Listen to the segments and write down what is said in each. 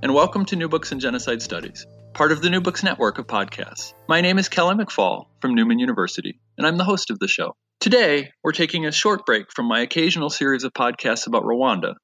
And welcome to New Books in Genocide Studies, part of the New Books Network of podcasts. My name is Kelly McFall from Newman University, and I'm the host of the show. Today, we're taking a short break from my occasional series of podcasts about Rwanda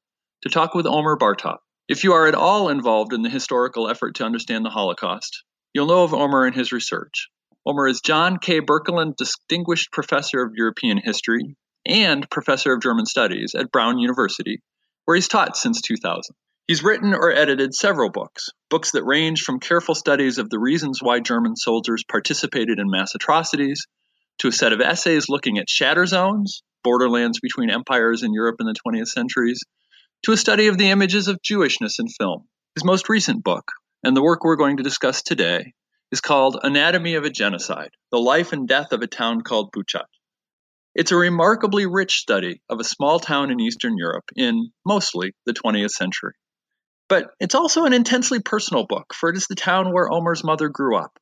to talk with Omer Bartov. If you are at all involved in the historical effort to understand the Holocaust, you'll know of Omer and his research. Omer is John K. Birkelund Distinguished Professor of European History and Professor of German Studies at Brown University, where he's taught since 2000. He's written or edited several books, books that range from careful studies of the reasons why German soldiers participated in mass atrocities to a set of essays looking at shatter zones, borderlands between empires in Europe in the 20th centuries, to a study of the images of Jewishness in film. His most recent book, and the work we're going to discuss today, is called Anatomy of a Genocide The Life and Death of a Town Called Buchach. It's a remarkably rich study of a small town in Eastern Europe in mostly the 20th century. But it's also an intensely personal book, for it is the town where Omer's mother grew up.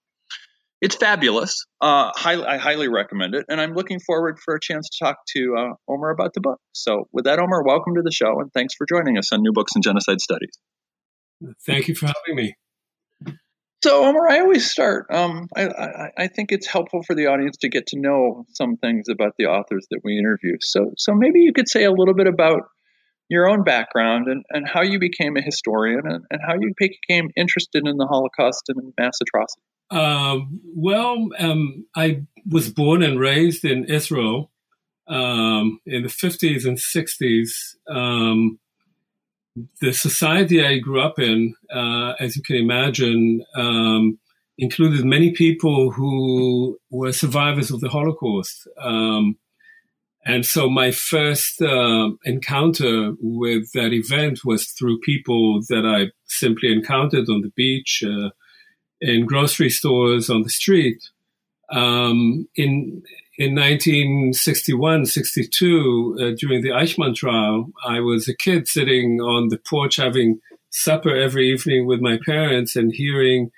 It's fabulous. Uh, I highly recommend it, and I'm looking forward for a chance to talk to uh, Omer about the book. So, with that, Omer, welcome to the show, and thanks for joining us on New Books in Genocide Studies. Thank you for having me. So, Omer, I always start. Um, I, I, I, think it's helpful for the audience to get to know some things about the authors that we interview. So, so maybe you could say a little bit about your own background and, and how you became a historian and, and how you became interested in the Holocaust and mass atrocity. Uh, well, um, I was born and raised in Israel um, in the 50s and 60s. Um, the society I grew up in, uh, as you can imagine, um, included many people who were survivors of the Holocaust. Um, and so my first uh, encounter with that event was through people that I simply encountered on the beach, uh, in grocery stores, on the street. Um, in in 1961, 62, uh, during the Eichmann trial, I was a kid sitting on the porch having supper every evening with my parents and hearing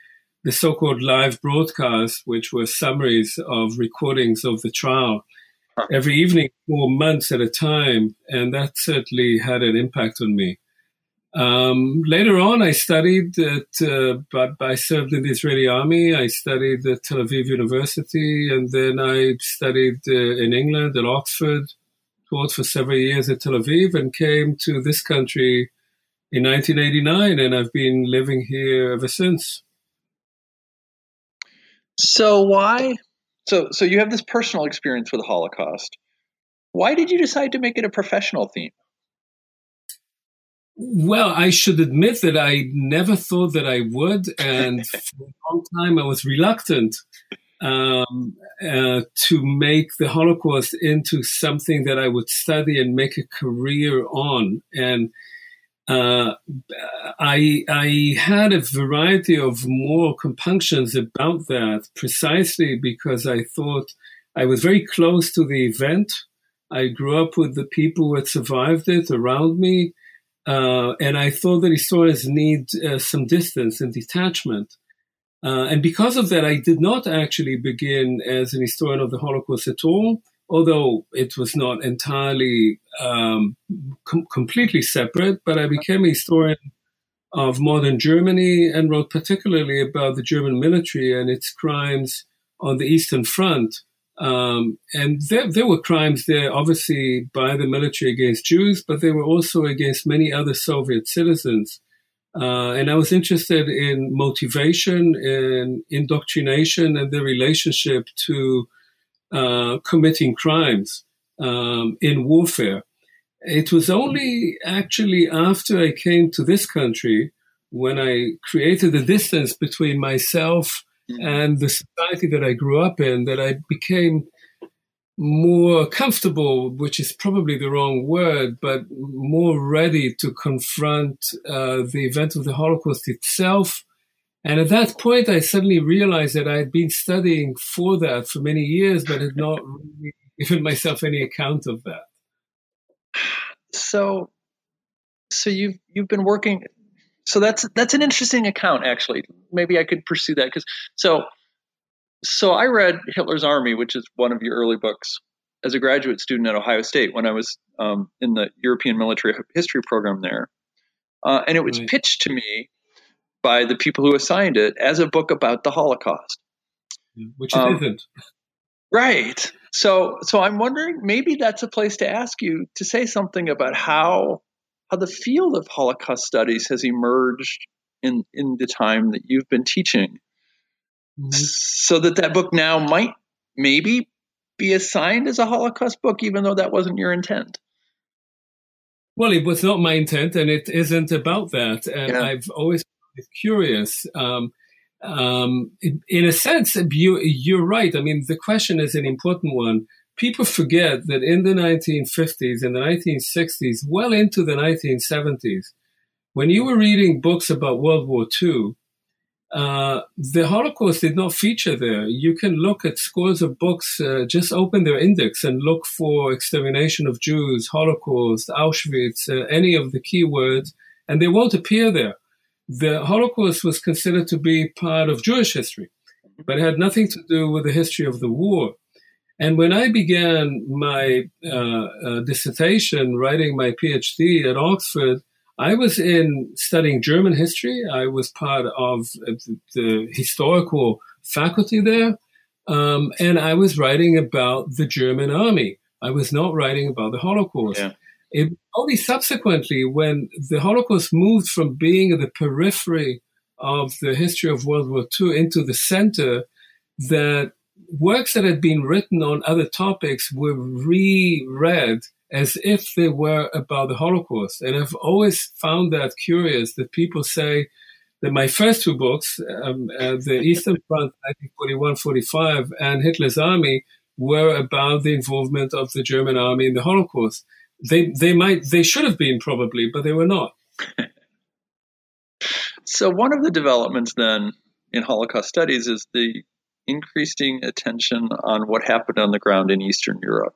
the so-called live broadcast, which were summaries of recordings of the trial every evening for months at a time, and that certainly had an impact on me. Um, later on, I studied at, uh, but I served in the Israeli army. I studied at Tel Aviv University, and then I studied uh, in England at Oxford, taught for several years at Tel Aviv, and came to this country in 1989, and I've been living here ever since. So, why so, so you have this personal experience with the Holocaust. Why did you decide to make it a professional theme? Well, I should admit that I never thought that I would, and for a long time I was reluctant um, uh, to make the Holocaust into something that I would study and make a career on. And uh, I, I had a variety of moral compunctions about that precisely because I thought I was very close to the event. I grew up with the people who had survived it around me. Uh, and I thought that historians need uh, some distance and detachment. Uh, and because of that, I did not actually begin as an historian of the Holocaust at all although it was not entirely um, com- completely separate, but I became a historian of modern Germany and wrote particularly about the German military and its crimes on the Eastern Front. Um, and there, there, were crimes there, obviously, by the military against Jews, but they were also against many other Soviet citizens. Uh, and I was interested in motivation and indoctrination and the relationship to uh, committing crimes um, in warfare. It was only actually after I came to this country when I created a distance between myself mm-hmm. and the society that I grew up in that I became more comfortable, which is probably the wrong word, but more ready to confront uh, the event of the Holocaust itself. And at that point, I suddenly realized that I had been studying for that for many years, but had not really given myself any account of that. So, so you've you've been working. So that's that's an interesting account, actually. Maybe I could pursue that because so so I read Hitler's Army, which is one of your early books, as a graduate student at Ohio State when I was um, in the European Military History program there, uh, and it was right. pitched to me by the people who assigned it as a book about the Holocaust, which it um, not Right. So, so I'm wondering maybe that's a place to ask you to say something about how how the field of Holocaust studies has emerged in in the time that you've been teaching mm-hmm. so that that book now might maybe be assigned as a Holocaust book, even though that wasn't your intent. Well, it was not my intent, and it isn't about that. And yeah. I've always curious. Um, um, in, a sense, you, you're right. I mean, the question is an important one. People forget that in the 1950s and the 1960s, well into the 1970s, when you were reading books about World War II, uh, the Holocaust did not feature there. You can look at scores of books, uh, just open their index and look for extermination of Jews, Holocaust, Auschwitz, uh, any of the keywords, and they won't appear there. The Holocaust was considered to be part of Jewish history, but it had nothing to do with the history of the war. And when I began my uh, uh, dissertation, writing my PhD at Oxford, I was in studying German history. I was part of the historical faculty there. Um, and I was writing about the German army. I was not writing about the Holocaust. Yeah. It only subsequently, when the Holocaust moved from being the periphery of the history of World War II into the center, that works that had been written on other topics were reread as if they were about the Holocaust. And I've always found that curious that people say that my first two books, um, uh, The Eastern Front, 1941-45, and Hitler's Army, were about the involvement of the German army in the Holocaust. They, they might, they should have been probably, but they were not. so one of the developments then in Holocaust studies is the increasing attention on what happened on the ground in Eastern Europe.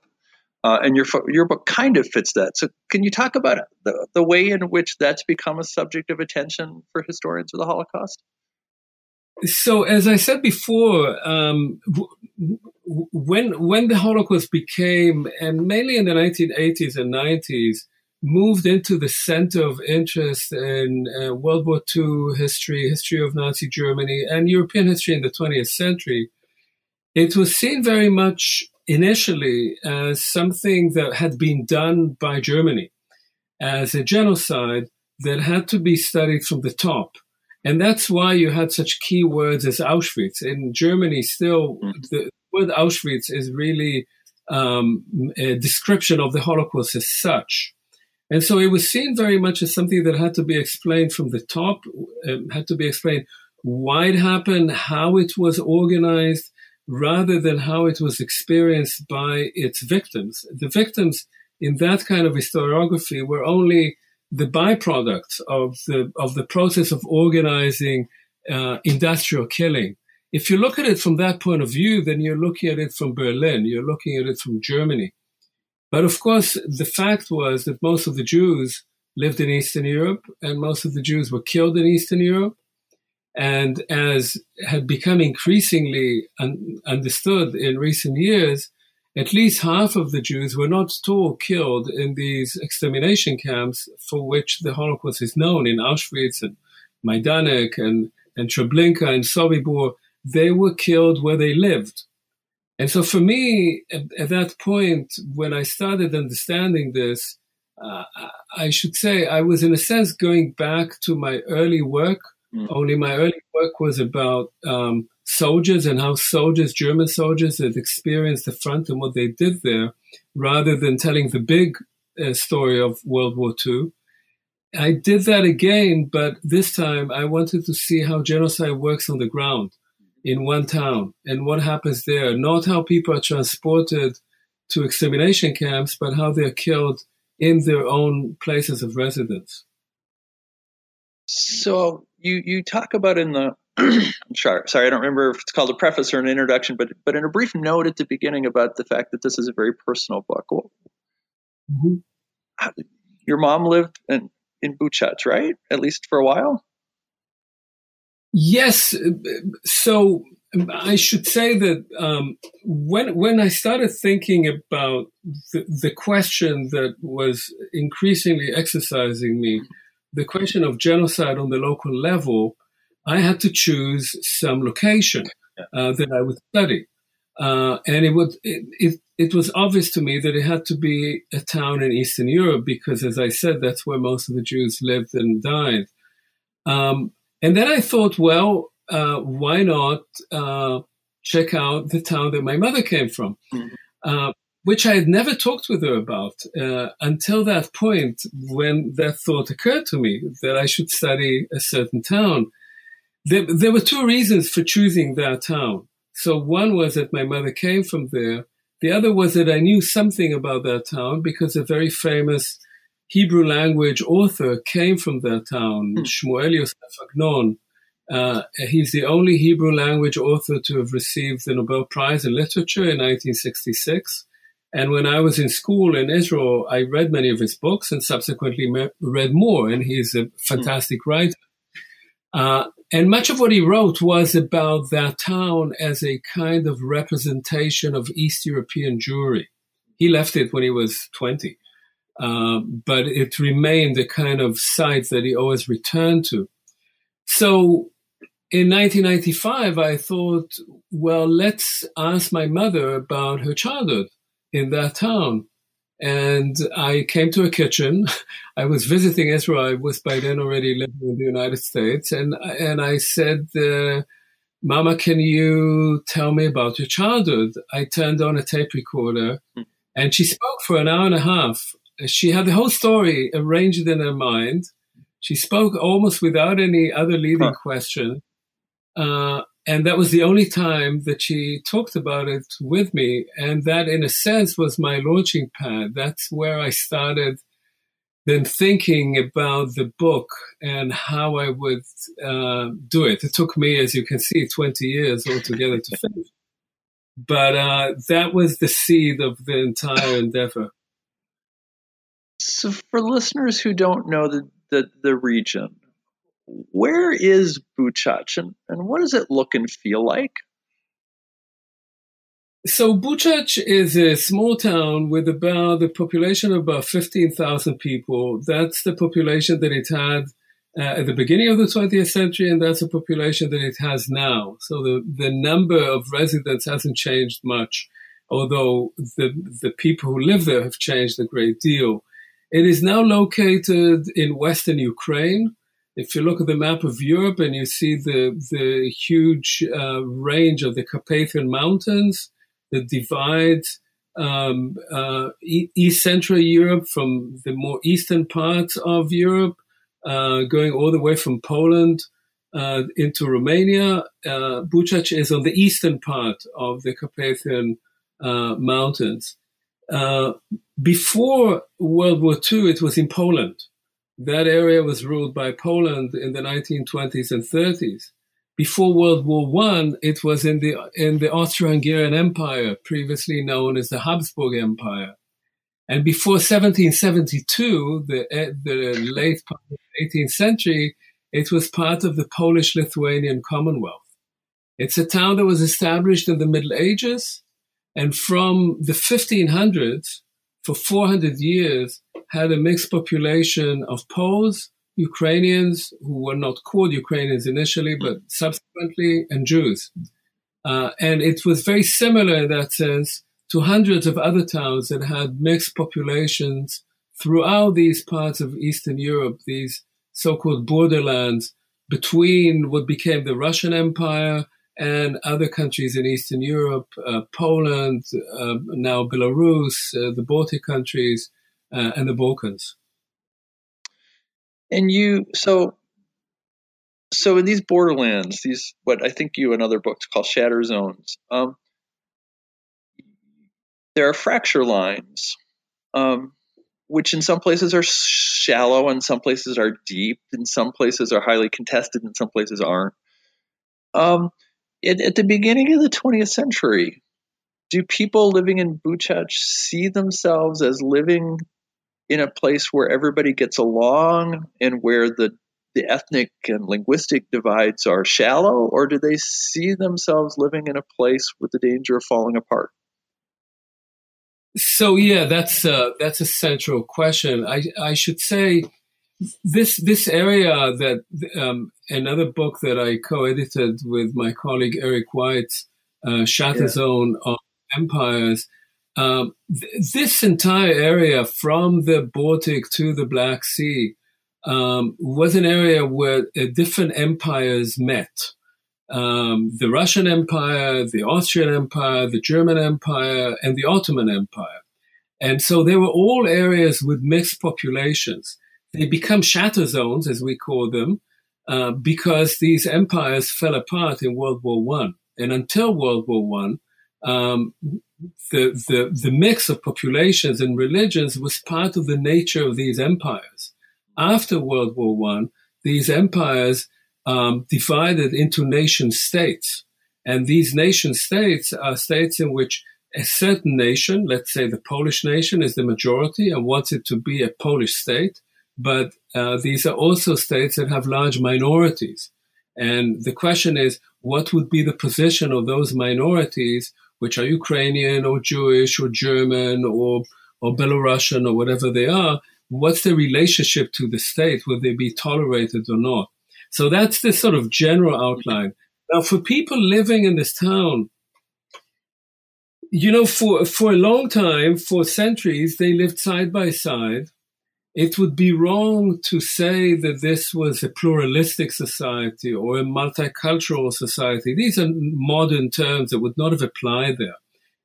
Uh, and your your book kind of fits that. So, can you talk about the, the way in which that's become a subject of attention for historians of the Holocaust? So, as I said before, um, when when the Holocaust became, and mainly in the 1980s and 90s, moved into the center of interest in uh, World War II history, history of Nazi Germany, and European history in the 20th century, it was seen very much initially as something that had been done by Germany as a genocide that had to be studied from the top. And that's why you had such key words as Auschwitz. In Germany, still, mm. the word Auschwitz is really um, a description of the Holocaust as such. And so it was seen very much as something that had to be explained from the top, um, had to be explained why it happened, how it was organized, rather than how it was experienced by its victims. The victims in that kind of historiography were only the byproducts of the of the process of organizing uh, industrial killing. If you look at it from that point of view, then you're looking at it from Berlin. You're looking at it from Germany. But of course, the fact was that most of the Jews lived in Eastern Europe, and most of the Jews were killed in Eastern Europe. And as had become increasingly un- understood in recent years, at least half of the Jews were not all killed in these extermination camps for which the Holocaust is known in Auschwitz and Majdanek and, and Treblinka and Sobibor. They were killed where they lived. And so for me, at, at that point, when I started understanding this, uh, I should say I was in a sense going back to my early work Mm. Only my early work was about um, soldiers and how soldiers, German soldiers, had experienced the front and what they did there, rather than telling the big uh, story of World War II. I did that again, but this time I wanted to see how genocide works on the ground in one town and what happens there, not how people are transported to extermination camps, but how they're killed in their own places of residence. So you you talk about in the sorry, sorry, I don't remember if it's called a preface or an introduction, but but in a brief note at the beginning about the fact that this is a very personal book. Well, mm-hmm. Your mom lived in in Buchach, right? At least for a while. Yes. So I should say that um, when when I started thinking about the, the, question that was increasingly exercising me, the question of genocide on the local level, I had to choose some location uh, that I would study, uh, and it would it, it, it was obvious to me that it had to be a town in Eastern Europe because, as I said, that's where most of the Jews lived and died. Um, and then I thought, well, uh, why not uh, check out the town that my mother came from, mm-hmm. uh, which I had never talked with her about uh, until that point when that thought occurred to me that I should study a certain town. There, there were two reasons for choosing that town. So one was that my mother came from there. The other was that I knew something about that town because a very famous Hebrew language author came from that town, mm. Shmuel Yosef Agnon, uh, he's the only Hebrew language author to have received the Nobel Prize in Literature in 1966. And when I was in school in Israel, I read many of his books and subsequently read more. And he's a fantastic mm. writer. Uh, and much of what he wrote was about that town as a kind of representation of East European Jewry. He left it when he was 20, uh, but it remained the kind of site that he always returned to. So in 1995, I thought, well, let's ask my mother about her childhood in that town. And I came to a kitchen. I was visiting Israel. I was by then already living in the United States. And, and I said, uh, Mama, can you tell me about your childhood? I turned on a tape recorder hmm. and she spoke for an hour and a half. She had the whole story arranged in her mind. She spoke almost without any other leading huh. question. Uh, and that was the only time that she talked about it with me. And that, in a sense, was my launching pad. That's where I started then thinking about the book and how I would uh, do it. It took me, as you can see, 20 years altogether to finish. But uh, that was the seed of the entire endeavor. So, for listeners who don't know the, the, the region, where is Buchach and, and what does it look and feel like? So Buchach is a small town with about the population of about 15,000 people. That's the population that it had uh, at the beginning of the 20th century, and that's the population that it has now. So the, the number of residents hasn't changed much, although the, the people who live there have changed a great deal. It is now located in western Ukraine if you look at the map of Europe and you see the the huge uh, range of the Carpathian Mountains that divides um, uh, East Central Europe from the more eastern parts of Europe, uh, going all the way from Poland uh, into Romania. Uh, is on the eastern part of the Carpathian uh, Mountains. Before World War II, it was in Poland. That area was ruled by Poland in the 1920s and 30s. Before World War One, it was in the in the Austro-Hungarian Empire, previously known as the Habsburg Empire. And before 1772, the, eh, the late 18th century, it was part of the Polish-Lithuanian Commonwealth. It's a town that was established in the Middle Ages, and from the 1500s, for 400 years, had a mixed population of Poles, Ukrainians, who were not called Ukrainians initially, but subsequently, and Jews. Uh, and it was very similar in that sense to hundreds of other towns that had mixed populations throughout these parts of Eastern Europe, these so-called borderlands between what became the Russian Empire and other countries in Eastern Europe, uh, Poland, uh, now Belarus, uh, the Baltic countries, uh, and the Balkans. And you, so, so in these borderlands, these what I think you and other books call shatter zones, um, there are fracture lines, um, which in some places are shallow and some places are deep, and some places are highly contested and some places aren't. Um, it, at the beginning of the 20th century, do people living in Buchach see themselves as living in a place where everybody gets along and where the the ethnic and linguistic divides are shallow, or do they see themselves living in a place with the danger of falling apart? So yeah, that's that's a central question. I I should say this this area that um, another book that I co-edited with my colleague Eric Weitz, uh, Shatter yeah. Zone of Empires. Um, th- this entire area from the Baltic to the Black Sea um, was an area where uh, different empires met. Um, the Russian Empire, the Austrian Empire, the German Empire, and the Ottoman Empire. And so they were all areas with mixed populations. They become shatter zones, as we call them, uh, because these empires fell apart in World War One. And until World War One, um, the, the, the mix of populations and religions was part of the nature of these empires after World War One, these empires um, divided into nation states. And these nation states are states in which a certain nation, let's say the Polish nation, is the majority and wants it to be a Polish state. But uh, these are also states that have large minorities. And the question is, what would be the position of those minorities, which are Ukrainian or Jewish or German or, or Belarusian or whatever they are, what's the relationship to the state? Will they be tolerated or not? So that's the sort of general outline. Now, for people living in this town, you know, for, for a long time, for centuries, they lived side by side. It would be wrong to say that this was a pluralistic society or a multicultural society. These are modern terms that would not have applied there.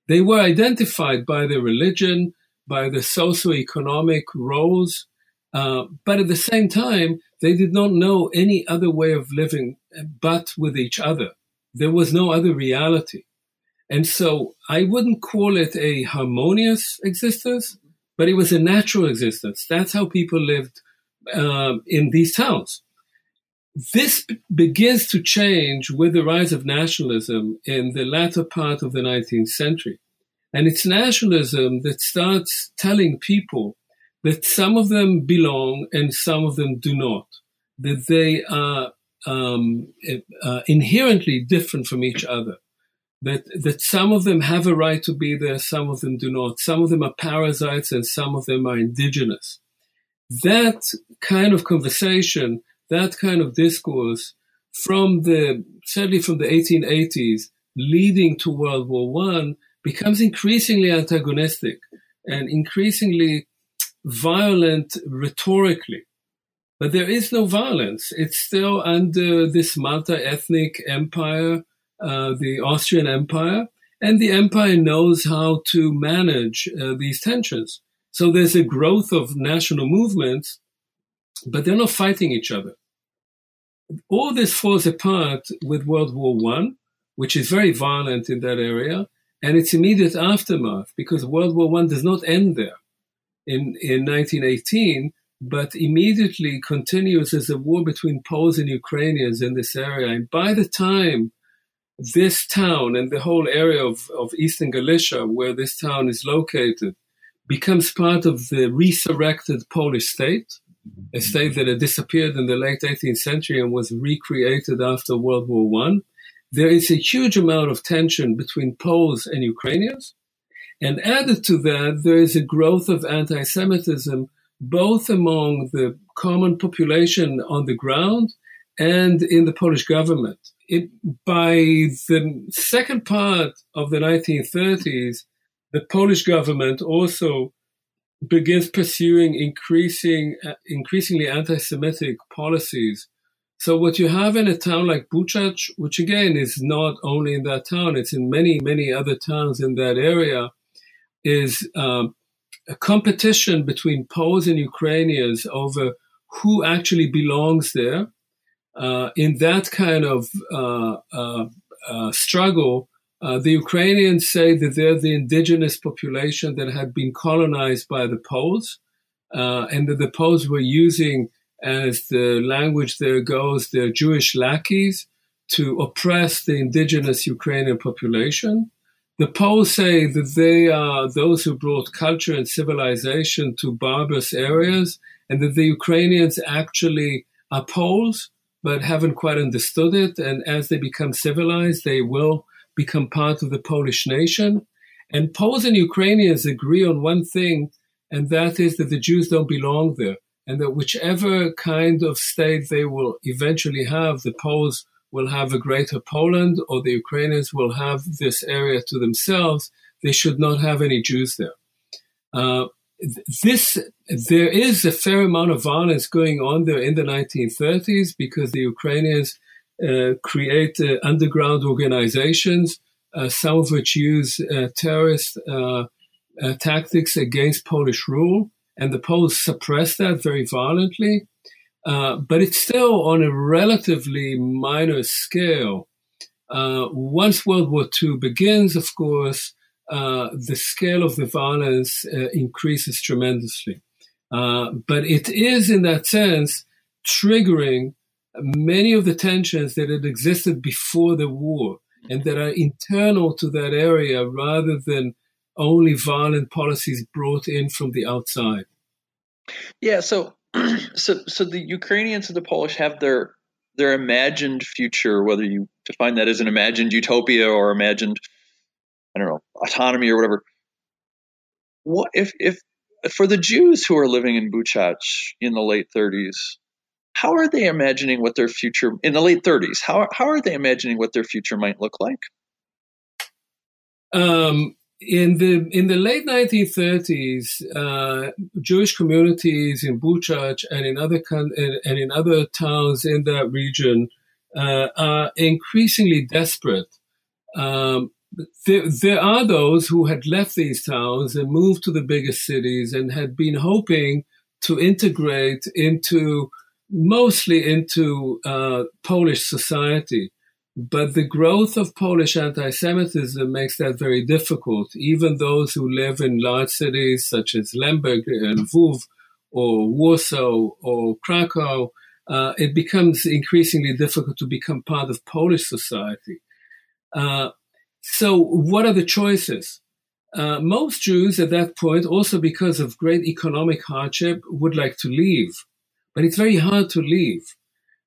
They were identified by their religion, by the socio-economic roles, uh, but at the same time, they did not know any other way of living but with each other. There was no other reality. And so I wouldn't call it a harmonious existence, but it was a natural existence. That's how people lived um, in these towns. This b- begins to change with the rise of nationalism in the latter part of the 19th century. And it's nationalism that starts telling people that some of them belong and some of them do not, that they are um, uh, inherently different from each other, that, that some of them have a right to be there, some of them do not, some of them are parasites and some of them are indigenous. That kind of conversation, that kind of discourse from the, certainly from the 1880s, leading to World War One, becomes increasingly antagonistic and increasingly violent rhetorically. But there is no violence. It's still under this multi-ethnic empire, uh, the Austrian Empire, and the empire knows how to manage uh, these tensions. So there's a growth of national movements, but they're not fighting each other. All this falls apart with World War One, which is very violent in that area, and its immediate aftermath, because World War One does not end there in, in 1918, but immediately continues as a war between Poles and Ukrainians in this area. And by the time this town and the whole area of, of Eastern Galicia, where this town is located, becomes part of the resurrected Polish state, a state that had disappeared in the late 18th century and was recreated after World War One there is a huge amount of tension between Poles and Ukrainians. And added to that, there is a growth of anti Semitism, both among the common population on the ground and in the Polish government. It, by the second part of the 1930s, the Polish government also begins pursuing increasing, uh, increasingly anti-Semitic policies so what you have in a town like Buchach, which again is not only in that town, it's in many, many other towns in that area, is um, a competition between Poles and Ukrainians over who actually belongs there. Uh, in that kind of uh, uh, uh struggle, Uh, the Ukrainians say that they're the indigenous population that had been colonized by the Poles, uh, and that the Poles were using, as the language there goes, their Jewish lackeys to oppress the indigenous Ukrainian population. The Poles say that they are those who brought culture and civilization to barbarous areas, and that the Ukrainians actually are Poles, but haven't quite understood it. And as they become civilized, they will become part of the Polish nation. And Poles and Ukrainians agree on one thing, and that is that the Jews don't belong there, and that whichever kind of state they will eventually have, the Poles will have a greater Poland or the Ukrainians will have this area to themselves. They should not have any Jews there. Uh, this there is a fair amount of violence going on there in the 1930s because the Ukrainians uh, create uh, underground organizations, uh, some of which use uh, terrorist uh, uh, tactics against Polish rule, and the Poles suppress that very violently. but it's still on a relatively minor scale. once World War II begins, of course, Uh, the scale of the violence uh, increases tremendously. Uh, but it is, in that sense, triggering many of the tensions that had existed before the war and that are internal to that area rather than only violent policies brought in from the outside. Yeah, so so so the Ukrainians and the Polish have their their imagined future, whether you define that as an imagined utopia or imagined, I don't know, autonomy or whatever. What if if for the Jews who are living in Buchach in the late 30s, how are they imagining what their future in the late 30s? How how are they imagining what their future might look like? Um, in the in the late 1930s, uh, Jewish communities in Buchach and in other and in other towns in that region uh, are increasingly desperate. Um, there, there are those who had left these towns and moved to the biggest cities and had been hoping to integrate into mostly into uh, Polish society. But the growth of Polish anti Semitism makes that very difficult. Even those who live in large cities such as Lemberg and Lviv or Warsaw or Krakow, uh, it becomes increasingly difficult to become part of Polish society. Uh, so, what are the choices? Uh, most Jews at that point, also because of great economic hardship, would like to leave but it's very hard to leave.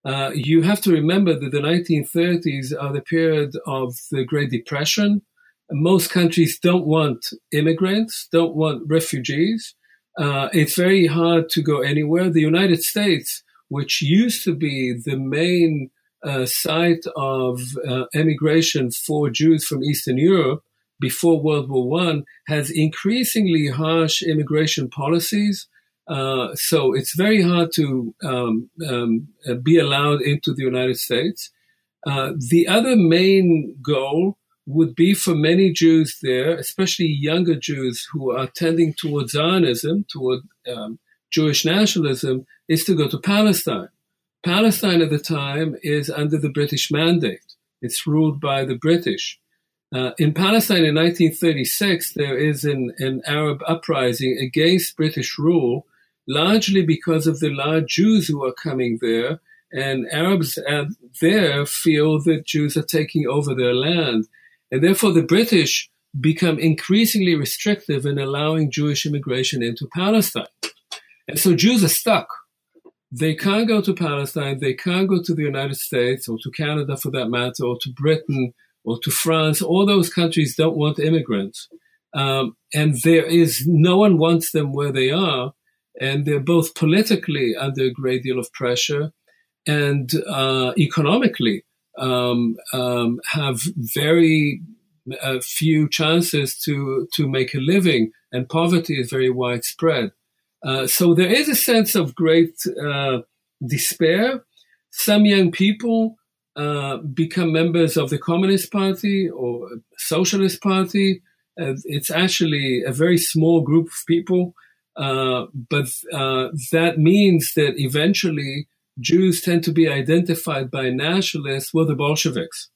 Uh, you have to remember that the 1930s are the period of the Great Depression. Most countries don't want immigrants, don't want refugees. Uh, it's very hard to go anywhere. The United States, which used to be the main site of uh, emigration for Jews from Eastern Europe before World War One, has increasingly harsh immigration policies uh, so it's very hard to um, um, uh, be allowed into the United States. Uh, the other main goal would be for many Jews there, especially younger Jews who are tending towards Zionism, toward um, Jewish nationalism, is to go to Palestine. Palestine at the time is under the British mandate. It's ruled by the British. Uh, in Palestine in 1936, there is an, an Arab uprising against British rule largely because of the large Jews who are coming there. And Arabs there feel that Jews are taking over their land. And therefore, the British become increasingly restrictive in allowing Jewish immigration into Palestine. And so Jews are stuck. They can't go to Palestine, they can't go to the United States or to Canada for that matter, or to Britain or to France. All those countries don't want immigrants. Um, and there is no one wants them where they are and they're both politically under a great deal of pressure and uh, economically um, um, have very uh, few chances to to make a living, and poverty is very widespread. Uh, so there is a sense of great uh, despair. Some young people uh, become members of the Communist Party or Socialist Party. it's actually a very small group of people uh, but uh, that means that eventually Jews tend to be identified by nationalists with the Bolsheviks.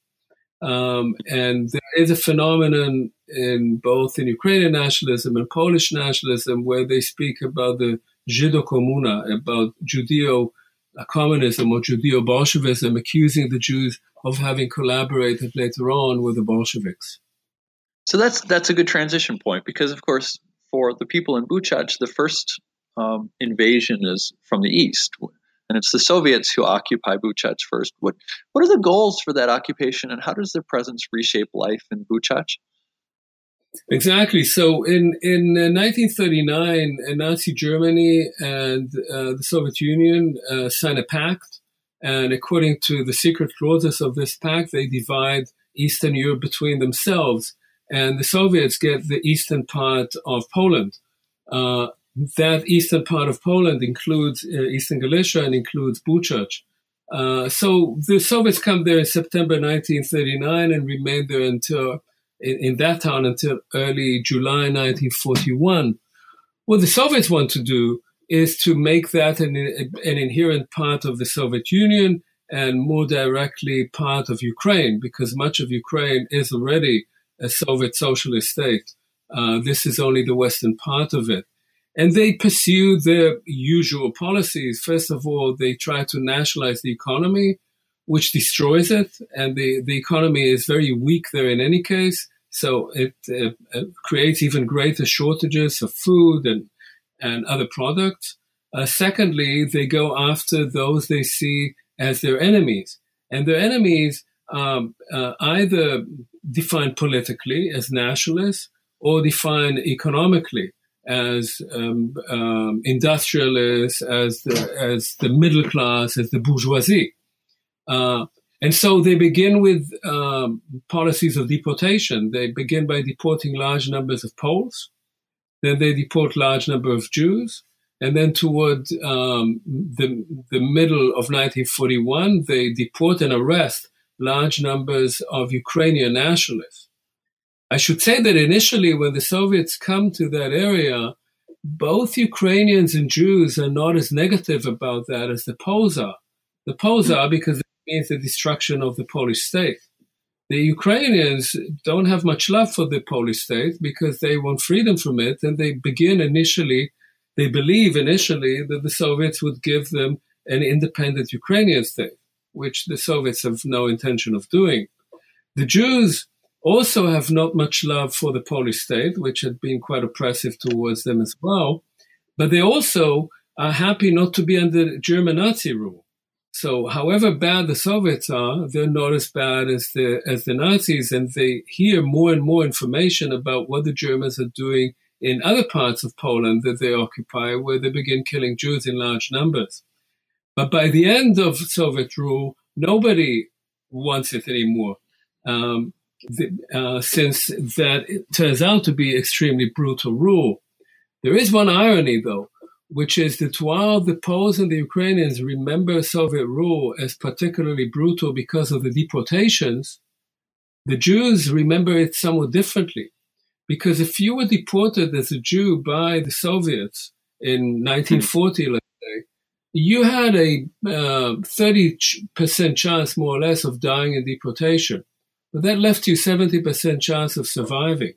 Um, and there is a phenomenon in both in Ukrainian nationalism and Polish nationalism where they speak about the Żydokomuna, about Judeo communism or Judeo Bolshevism, accusing the Jews of having collaborated later on with the Bolsheviks. So that's that's a good transition point because, of course, for the people in Buchach, the first um, invasion is from the east, and it's the Soviets who occupy Buchach first. What what are the goals for that occupation, and how does their presence reshape life in Buchach? Exactly. So in in 1939, uh, Nazi Germany and uh, the Soviet Union uh, sign a pact, and according to the secret clauses of this pact, they divide Eastern Europe between themselves, and the Soviets get the eastern part of Poland. Uh, that eastern part of Poland includes uh, eastern Galicia and includes Buchach. Uh, so the Soviets come there in September 1939 and remain there until in, in, that town until early July 1941. What the Soviets want to do is to make that an, an inherent part of the Soviet Union and more directly part of Ukraine, because much of Ukraine is already a Soviet socialist state. Uh, this is only the western part of it. And they pursue their usual policies. First of all, they try to nationalize the economy, which destroys it. And the, the economy is very weak there in any case. So it uh, creates even greater shortages of food and, and other products. Uh, secondly, they go after those they see as their enemies. And their enemies um, uh, either defined politically as nationalists or defined economically as um, um, industrialists, as the, as the middle class, as the bourgeoisie. Uh, and so they begin with um, policies of deportation. They begin by deporting large numbers of Poles. Then they deport large number of Jews. And then toward um, the, the middle of 1941, they deport and arrest large numbers of Ukrainian nationalists. I should say that initially, when the Soviets come to that area, both Ukrainians and Jews are not as negative about that as the Poles are. The Poles are because it means the destruction of the Polish state. The Ukrainians don't have much love for the Polish state because they want freedom from it, and they begin initially, they believe initially that the Soviets would give them an independent Ukrainian state, which the Soviets have no intention of doing. The Jews also have not much love for the Polish state, which had been quite oppressive towards them as well. But they also are happy not to be under German Nazi rule. So, however bad the Soviets are, they're not as bad as the as the Nazis, and they hear more and more information about what the Germans are doing in other parts of Poland that they occupy, where they begin killing Jews in large numbers. But by the end of Soviet rule, nobody wants it anymore. Um, uh, since that turns out to be extremely brutal rule. There is one irony, though, which is that while the Poles and the Ukrainians remember Soviet rule as particularly brutal because of the deportations, the Jews remember it somewhat differently. Because if you were deported as a Jew by the Soviets in 1940, let's say, you had a uh, 30% chance, more or less, of dying in deportation. But that left you 70% chance of surviving.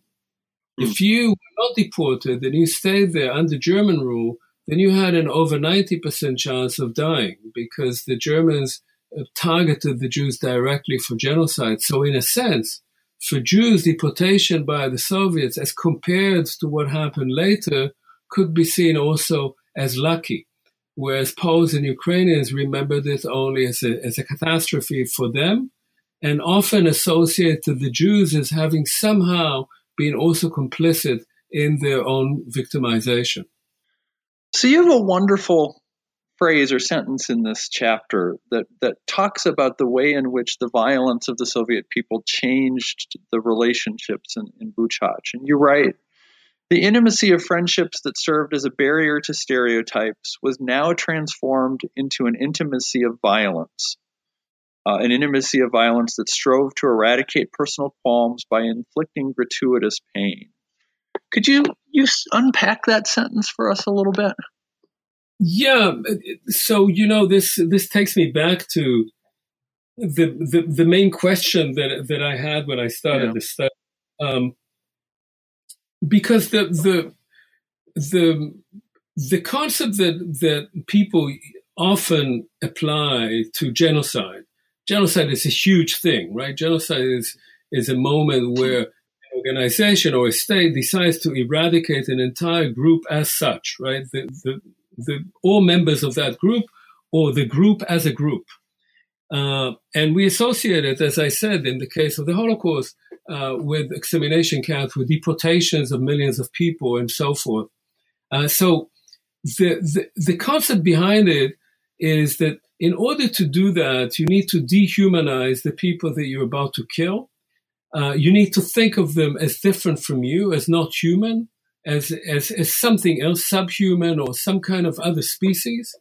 Mm. If you were not deported and you stayed there under German rule, then you had an over 90% chance of dying because the Germans uh, targeted the Jews directly for genocide. So, in a sense, for Jews, deportation by the Soviets, as compared to what happened later, could be seen also as lucky. Whereas Poles and Ukrainians remembered it only as a, as a catastrophe for them and often associated the Jews as having somehow been also complicit in their own victimization. So you have a wonderful phrase or sentence in this chapter that, that talks about the way in which the violence of the Soviet people changed the relationships in, in Buchach. And you write, the intimacy of friendships that served as a barrier to stereotypes was now transformed into an intimacy of violence uh, an intimacy of violence that strove to eradicate personal qualms by inflicting gratuitous pain. Could you you unpack that sentence for us a little bit? Yeah. So you know this this takes me back to the, the, the main question that that I had when I started yeah. the study, um, because the the the the concept that that people often apply to genocide. Genocide is a huge thing, right? Genocide is is a moment where an organization or a state decides to eradicate an entire group as such, right? The, the, the all members of that group or the group as a group. Uh, and we associate it, as I said, in the case of the Holocaust, uh, with extermination camps, with deportations of millions of people, and so forth. Uh, so the, the, the concept behind it is that in order to do that, you need to dehumanize the people that you're about to kill. Uh, you need to think of them as different from you, as not human, as, as, as something else, subhuman or some kind of other species.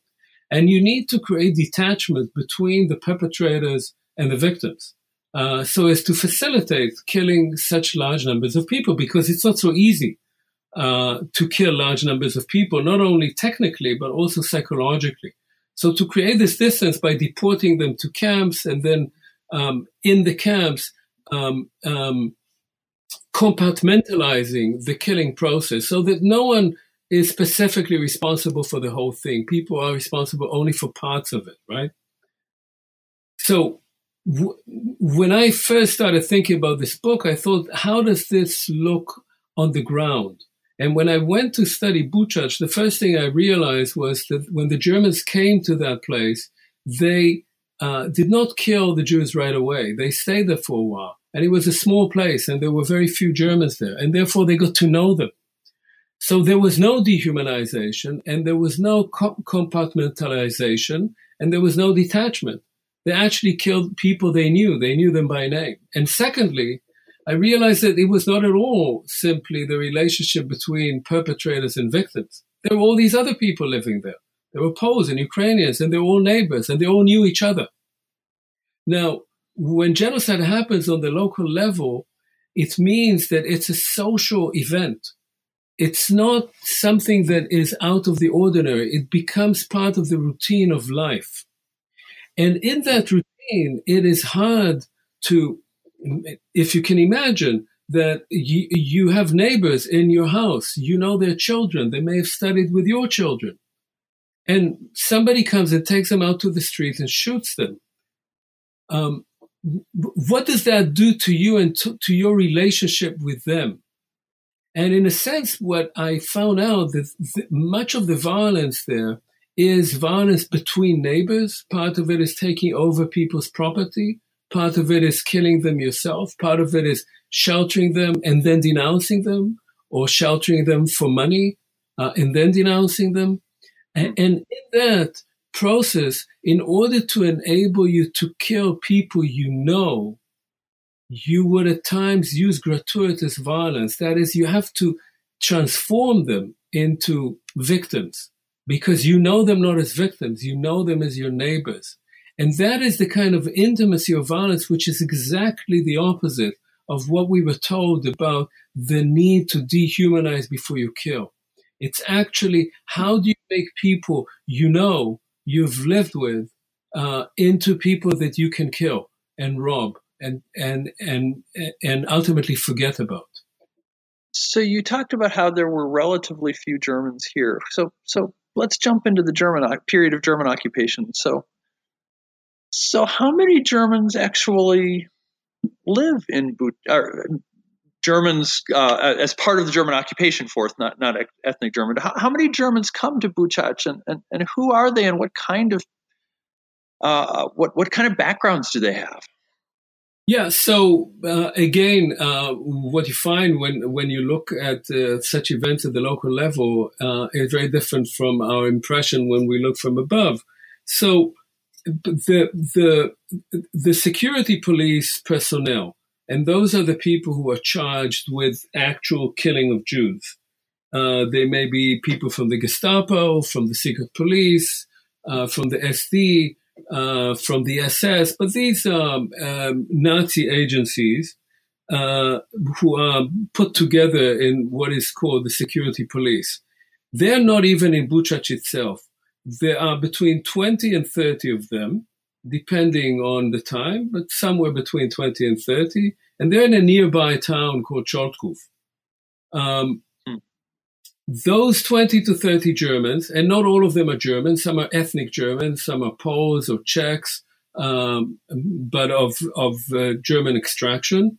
And you need to create detachment between the perpetrators and the victims. Uh, so as to facilitate killing such large numbers of people, because it's not so easy uh, to kill large numbers of people, not only technically, but also psychologically. So to create this distance by deporting them to camps and then um, in the camps, um, um, compartmentalizing the killing process so that no one is specifically responsible for the whole thing. People are responsible only for parts of it, right? So w- when I first started thinking about this book, I thought, how does this look on the ground? And when I went to study Buchach, the first thing I realized was that when the Germans came to that place, they uh, did not kill the Jews right away. They stayed there for a while. And it was a small place, and there were very few Germans there. And therefore, they got to know them. So there was no dehumanization, and there was no compartmentalization, and there was no detachment. They actually killed people they knew. They knew them by name. And secondly, I realized that it was not at all simply the relationship between perpetrators and victims. There were all these other people living there. There were Poles and Ukrainians, and they were all neighbors, and they all knew each other. Now, when genocide happens on the local level, it means that it's a social event. It's not something that is out of the ordinary. It becomes part of the routine of life. And in that routine, it is hard to if you can imagine that you, you have neighbors in your house, you know their children, they may have studied with your children, and somebody comes and takes them out to the street and shoots them. Um, what does that do to you and to, to your relationship with them? And in a sense, what I found out that th- much of the violence there is violence between neighbors. Part of it is taking over people's property. Part of it is killing them yourself. Part of it is sheltering them and then denouncing them, or sheltering them for money uh, and then denouncing them. And, and in that process, in order to enable you to kill people you know, you would at times use gratuitous violence. That is, you have to transform them into victims because you know them not as victims, you know them as your neighbors. And that is the kind of intimacy of violence which is exactly the opposite of what we were told about the need to dehumanize before you kill. It's actually how do you make people you know you've lived with uh, into people that you can kill and rob and and and and ultimately forget about. So you talked about how there were relatively few Germans here. So so let's jump into the German period of German occupation. So so, how many Germans actually live in But- Germans uh, as part of the German occupation force, not not ethnic German? How, how many Germans come to Buchach, and, and, and who are they, and what kind of uh, what what kind of backgrounds do they have? Yeah, so uh, again, uh, what you find when when you look at uh, such events at the local level uh, is very different from our impression when we look from above. So the the the security police personnel, and those are the people who are charged with actual killing of Jews. Uh, they may be people from the Gestapo, from the secret police, uh, from the SD, uh, from the SS, but these are um, Nazi agencies uh, who are put together in what is called the security police. They're not even in Buchach itself. There are between 20 and 30 of them. depending on the time, but somewhere between 20 and 30. And they're in a nearby town called Chortkov. Um, hmm. Those 20 to 30 Germans, and not all of them are German, some are ethnic Germans, some are Poles or Czechs, um, but of, of uh, German extraction.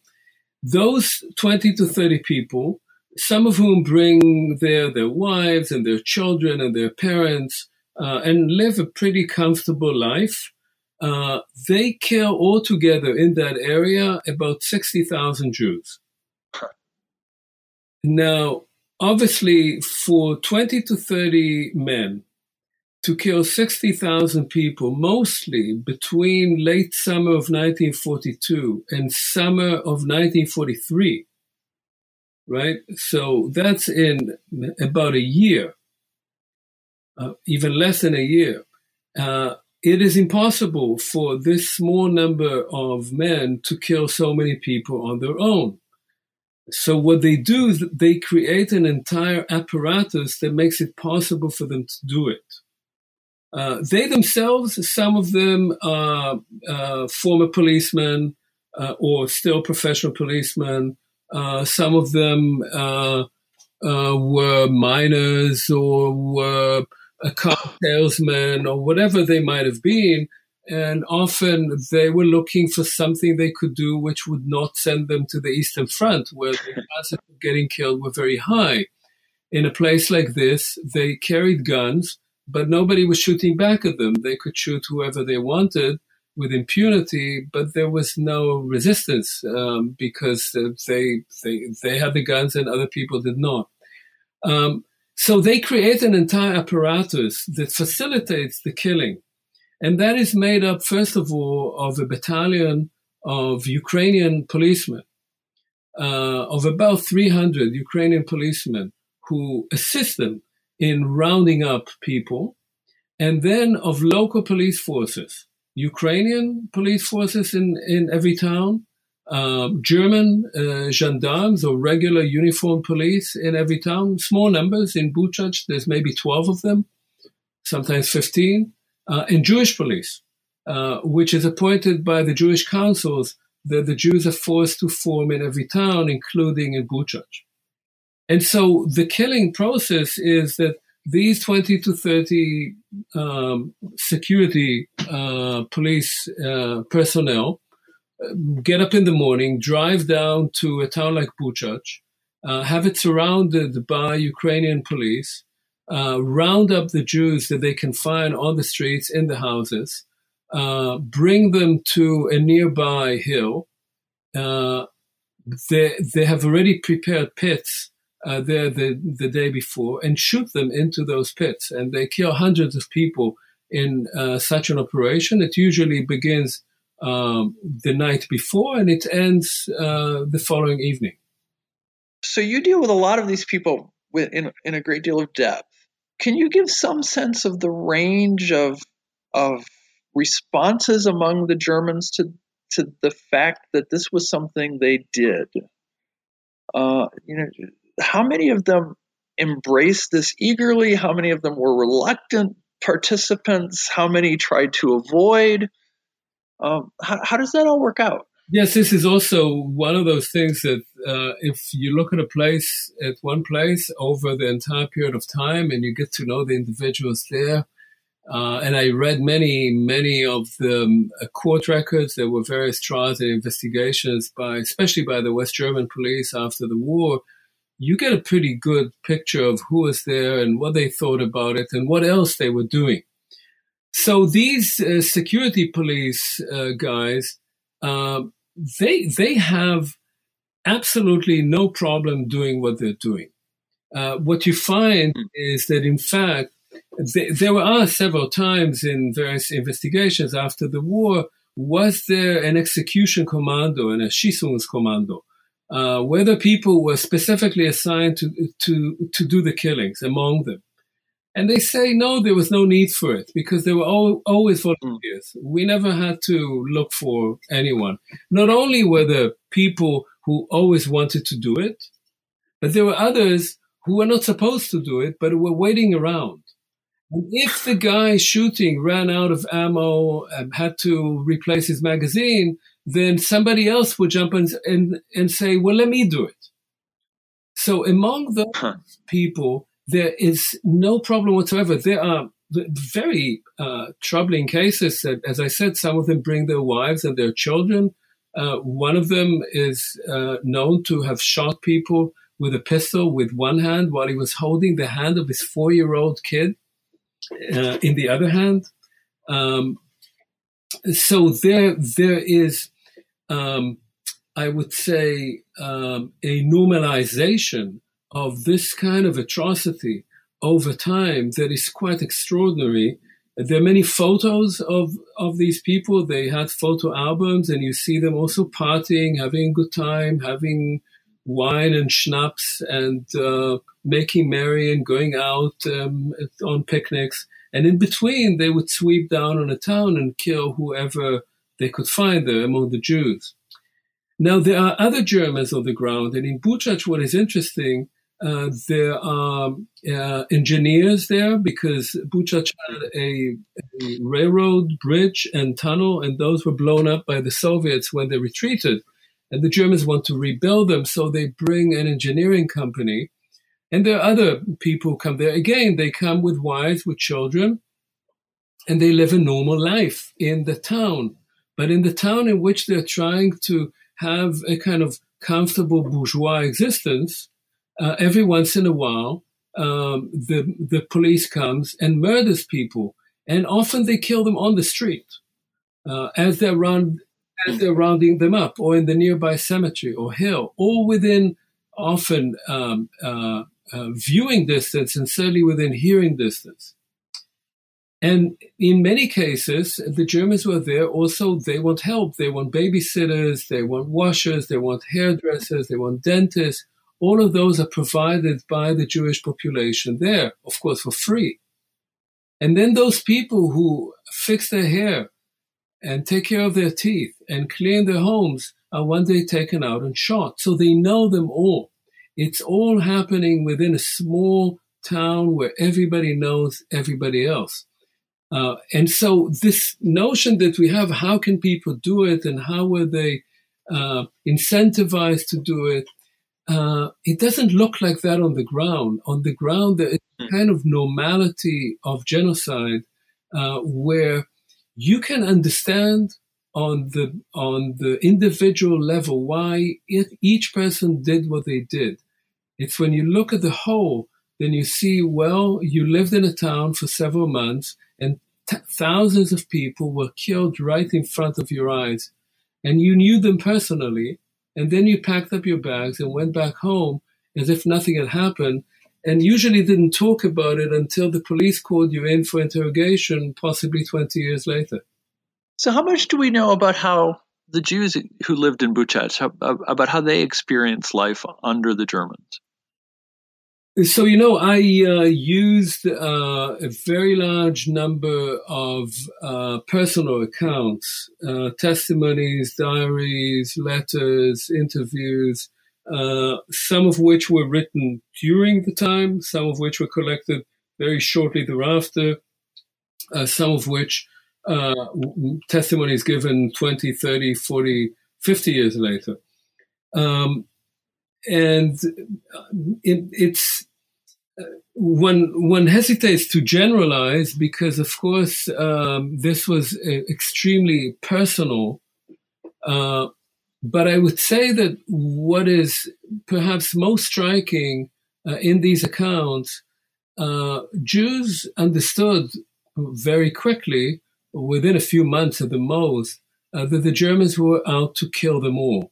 Those 20 to 30 people, some of whom bring their, their wives and their children and their parents uh, and live a pretty comfortable life. Uh, they kill altogether in that area about 60,000 Jews. Now, obviously, for 20 to 30 men to kill 60,000 people, mostly between late summer of 1942 and summer of 1943, right? So that's in about a year, uh, even less than a year. Uh, it is impossible for this small number of men to kill so many people on their own. So what they do is they create an entire apparatus that makes it possible for them to do it. Uh, they themselves, some of them are uh, former policemen uh, or still professional policemen. Uh, some of them uh, uh, were miners or were a car salesman or whatever they might have been. And often they were looking for something they could do which would not send them to the Eastern Front, where the chances of getting killed were very high. In a place like this, they carried guns, but nobody was shooting back at them. They could shoot whoever they wanted with impunity, but there was no resistance um, because they, they they had the guns and other people did not. Um, so they create an entire apparatus that facilitates the killing. And that is made up, first of all, of a battalion of Ukrainian policemen, uh, of about 300 Ukrainian policemen who assist them in rounding up people, and then of local police forces, Ukrainian police forces in, in every town, uh, German uh, gendarmes or regular uniformed police in every town, small numbers. In Buchach, there's maybe 12 of them, sometimes 15, uh, and Jewish police, uh, which is appointed by the Jewish councils that the Jews are forced to form in every town, including in Buchach. And so the killing process is that these 20 to 30 um, security uh, police uh, personnel get up in the morning, drive down to a town like Buchach, uh, have it surrounded by Ukrainian police, uh, round up the Jews that they can find on the streets, in the houses, uh, bring them to a nearby hill. Uh, they, they have already prepared pits uh, there the, the day before and shoot them into those pits. And they kill hundreds of people in uh, such an operation. It usually begins um, the night before and it ends uh, the following evening. So you deal with a lot of these people with, in, in a great deal of depth. Can you give some sense of the range of of responses among the Germans to to the fact that this was something they did? Uh, you know, how many of them embraced this eagerly? How many of them were reluctant participants? How many tried to avoid? Um, how, how does that all work out? Yes, this is also one of those things that uh, if you look at a place at one place over the entire period of time and you get to know the individuals there, uh, and I read many, many of the um, court records. There were various trials and investigations by, especially by the West German police after the war. You get a pretty good picture of who was there and what they thought about it and what else they were doing. So these uh, security police uh, guys, uh, they they have absolutely no problem doing what they're doing. Uh, what you find hmm. is that, in fact, they, there were several times in various investigations after the war. Was there an execution commando and a Schießungskommando? Uh, whether people were specifically assigned to, to, to do the killings among them. And they say, no, there was no need for it because there were all, always hmm. volunteers. We never had to look for anyone. Not only were there people who always wanted to do it, but there were others who were not supposed to do it, but were waiting around. And if the guy shooting ran out of ammo and had to replace his magazine, then somebody else would jump in and, and say, well, let me do it. So among those people, there is no problem whatsoever. There are very uh, troubling cases. That, as I said, some of them bring their wives and their children. Uh, one of them is uh, known to have shot people with a pistol with one hand while he was holding the hand of his four-year-old kid uh, in the other hand. Um, so there, there is, um, I would say, um, a normalization of this kind of atrocity over time that is quite extraordinary. There are many photos of, of these people. They had photo albums, and you see them also partying, having a good time, having wine and schnapps, and uh, making merry and going out um, on picnics. And in between, they would sweep down on a town and kill whoever they could find there among the Jews. Now, there are other Germans on the ground, and in Buchach, what is interesting uh, there are uh, engineers there because Buchach had a, a, railroad bridge and tunnel, and those were blown up by the Soviets when they retreated. And the Germans want to rebuild them, so they bring an engineering company. And there are other people who come there. Again, they come with wives, with children, and they live a normal life in the town. But in the town in which they're trying to have a kind of comfortable bourgeois existence, uh, every once in a while, um, the the police comes and murders people, and often they kill them on the street uh, as they're round as they're rounding them up, or in the nearby cemetery or hill, or within often um, uh, uh viewing distance and certainly within hearing distance. And in many cases, the Germans were there also, they want help. They want babysitters, they want washers, they want hairdressers, they want dentists all of those are provided by the Jewish population there, of course, for free. And then those people who fix their hair and take care of their teeth and clean their homes are one day taken out and shot. So they know them all. It's all happening within a small town where everybody knows everybody else. Uh, and so this notion that we have, how can people do it and how were they uh, incentivized to do it? Uh, it doesn't look like that on the ground. On the ground, there is a hmm. kind of normality of genocide uh, where you can understand on the on the individual level why it, each person did what they did. It's when you look at the whole, then you see, well, you lived in a town for several months and t- thousands of people were killed right in front of your eyes, and you knew them personally and then you packed up your bags and went back home as if nothing had happened, and usually didn't talk about it until the police called you in for interrogation, possibly 20 years later. So, how much do we know about how the Jews who lived in Buchach, about how they experienced life under the Germans? So, you know, I uh, used uh, a very large number of uh, personal accounts, uh, testimonies, diaries, letters, interviews, uh, some of which were written during the time, some of which were collected very shortly thereafter, uh, some of which testimonies given 20, 30, 40, 50 years later. Um, and it, it's one one hesitates to generalize because, of course, um, this was uh, extremely personal. Uh, but I would say that what is perhaps most striking uh, in these accounts, uh, Jews understood very quickly, within a few months at the most, uh, that the Germans were out to kill them all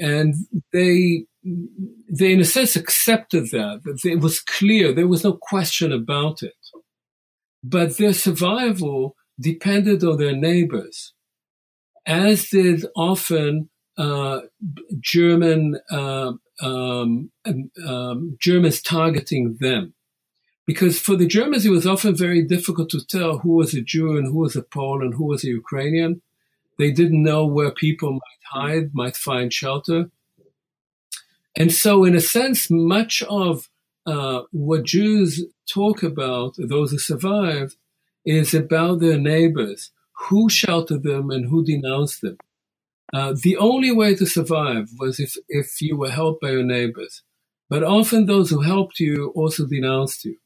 and they they in a sense accepted that that it was clear there was no question about it. But their survival depended on their neighbors as did often uh, German uh, um, um, Germans targeting them. Because for the Germans it was often very difficult to tell who was a Jew and who was a Pole and who was a Ukrainian. They didn't know where people might hide, might find shelter. And so, in a sense, much of uh, what Jews talk about, those who survived, is about their neighbors, who sheltered them and who denounced them. Uh, the only way to survive was if, if you were helped by your neighbors. But often those who helped you also denounced you.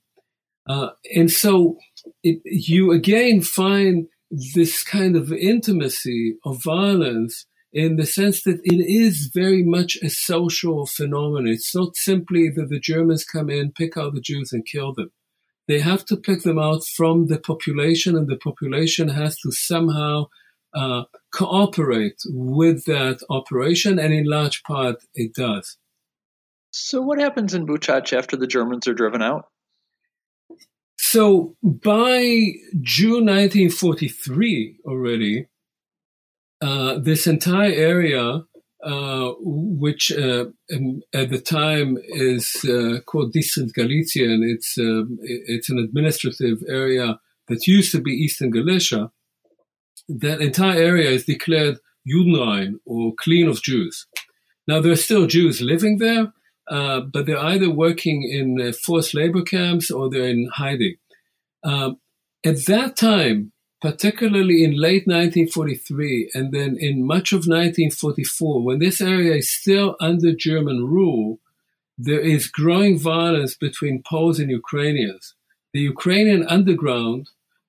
Uh, and so it, you again find this kind of intimacy of violence in the sense that it is very much a social phenomenon. It's not simply that the Germans come in, pick out the Jews and kill them. They have to pick them out from the population and the population has to somehow uh, cooperate with that operation, and in large part, it does. So, what happens in Buchach after the Germans are driven out? So, by June 1943, already, uh, this entire area, uh, which uh, at the time is uh, called District Galizien, it's um, it's an administrative area that used to be Eastern Galicia that entire area is declared Judenrein or clean of Jews. Now there are still Jews living there, uh, but they're either working in forced labor camps or they're in hiding. At that time, particularly in late 1943 and then in much of 1944, when this area is still under German rule, there is growing violence between Poles and Ukrainians. The Ukrainian underground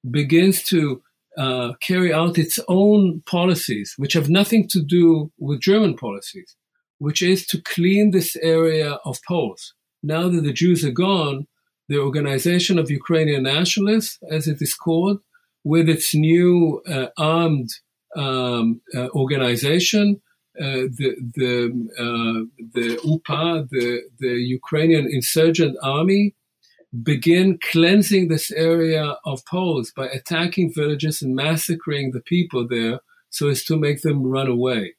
begins to uh, carry out its own policies, which have nothing to do with German policies, which is to clean this area of Poles. Now that the Jews are gone, the Organization of Ukrainian Nationalists, as it is called, with its new uh, armed um, uh, organization, uh, the the uh, the UPA, the the Ukrainian Insurgent Army, begin cleansing this area of Poles by attacking villages and massacring the people there so as to make them run away.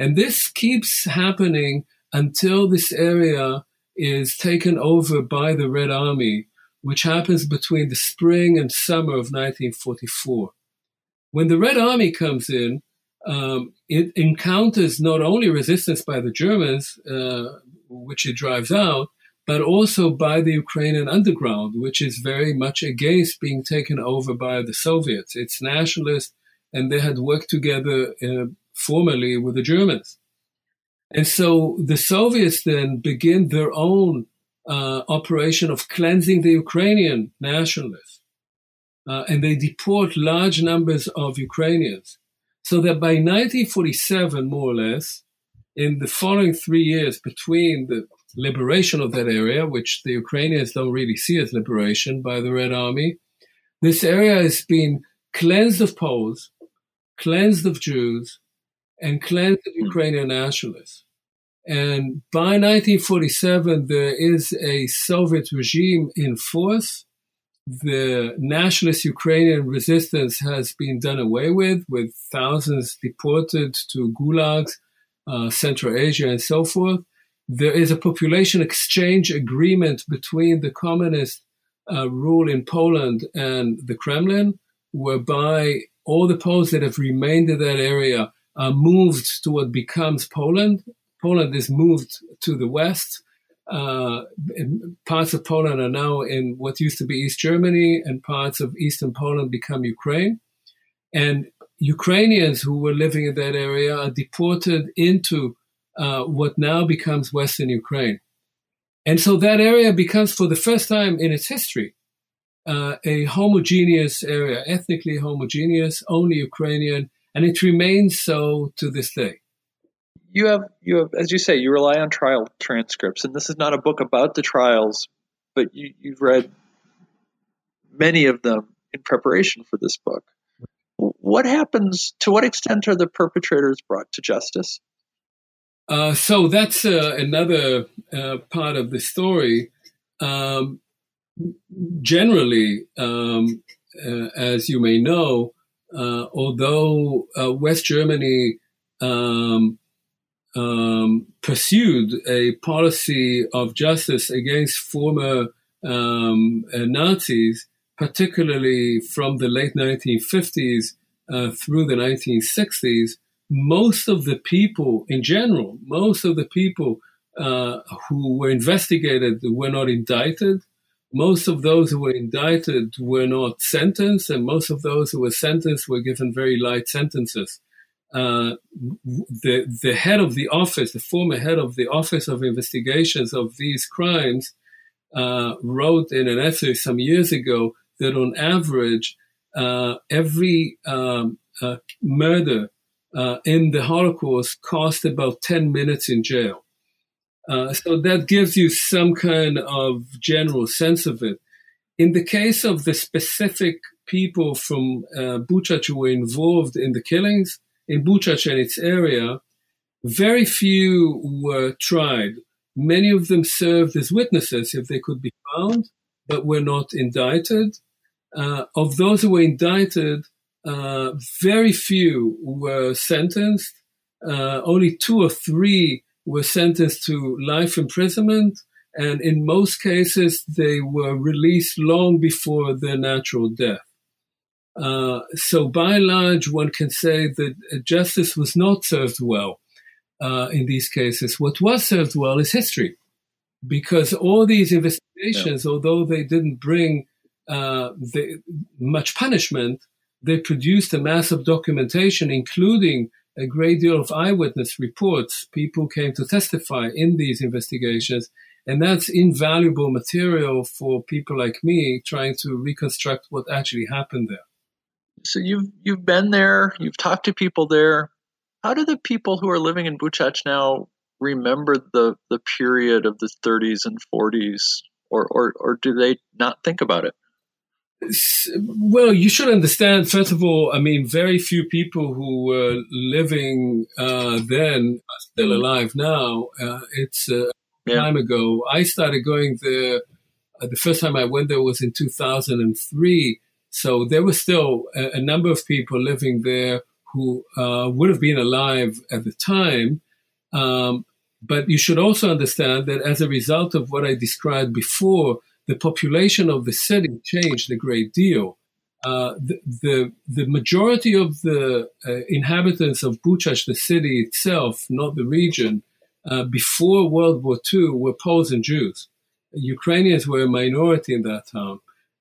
And this keeps happening until this area is taken over by the Red Army, which happens between the spring and summer of 1944. When the Red Army comes in, um, it encounters not only resistance by the Germans, uh, which it drives out, but also by the Ukrainian underground, which is very much against being taken over by the Soviets. It's nationalist, and they had worked together uh, formerly with the Germans. And so the Soviets then begin their own uh, operation of cleansing the Ukrainian nationalists. Uh, and they deport large numbers of Ukrainians. So that by 1947, more or less, in the following three years between the liberation of that area, which the Ukrainians don't really see as liberation by the Red Army. This area has been cleansed of Poles, cleansed of Jews, and cleansed of Ukrainian nationalists. And by 1947, there is a Soviet regime in force. The nationalist Ukrainian resistance has been done away with, with thousands deported to gulags, uh, Central Asia, and so forth there is a population exchange agreement between the communist uh, rule in Poland and the Kremlin, whereby all the Poles that have remained in that area are moved to what becomes Poland. Poland is moved to the west. Uh, parts of Poland are now in what used to be East Germany, and parts of Eastern Poland become Ukraine. And Ukrainians who were living in that area are deported into uh, what now becomes Western Ukraine. And so that area becomes, for the first time in its history, uh, a homogeneous area, ethnically homogeneous, only Ukrainian, and it remains so to this day. You have, you have, as you say, you rely on trial transcripts, and this is not a book about the trials, but you, you've read many of them in preparation for this book. What happens? To what extent are the perpetrators brought to justice? Uh, so that's uh, another uh, part of the story. Um, generally, um, uh, as you may know, uh, although West Germany um, um, pursued a policy of justice against former um, Nazis, particularly from the late 1950s through the 1960s, most of the people in general, most of the people uh, who were investigated were not indicted. Most of those who were indicted were not sentenced, and most of those who were sentenced were given very light sentences. Uh, the the head of the office, the former head of the Office of Investigations of these crimes, uh, wrote in an essay some years ago that on average, uh, every um, uh, murder uh, in the Holocaust cost about 10 minutes in jail. So that gives you some kind of general sense of it. In the case of the specific people from Buchach who were involved in the killings, in Buchach and its area, very few were tried. Many of them served as witnesses if they could be found, but were not indicted. Uh, of those who were indicted, uh, very few were sentenced. Uh, only two or three were sentenced to life imprisonment, and in most cases, they were released long before their natural death. Uh, so, by and large, one can say that justice was not served well uh, in these cases. What was served well is history, because all these investigations, yeah. although they didn't bring uh, the, much punishment, they produced a mass of documentation, including a great deal of eyewitness reports. People came to testify in these investigations. And that's invaluable material for people like me trying to reconstruct what actually happened there. So you've you've been there, you've talked to people there. How do the people who are living in Buchach now remember the the period of the 30s and 40s, or or or do they not think about it? Well, you should understand, first of all, I mean, very few people who were living uh, then are still alive now. Uh, it's uh, a yeah. time ago. I started going there, uh, the first time I went there was in 2003. So there were still a, a number of people living there who uh, would have been alive at the time. Um, but you should also understand that as a result of what I described before, the population of the city changed a great deal. Uh, the, the, the majority of the uh, inhabitants of Buchach, the city itself, not the region, uh, before World War II were Poles and Jews. Ukrainians were a minority in that town.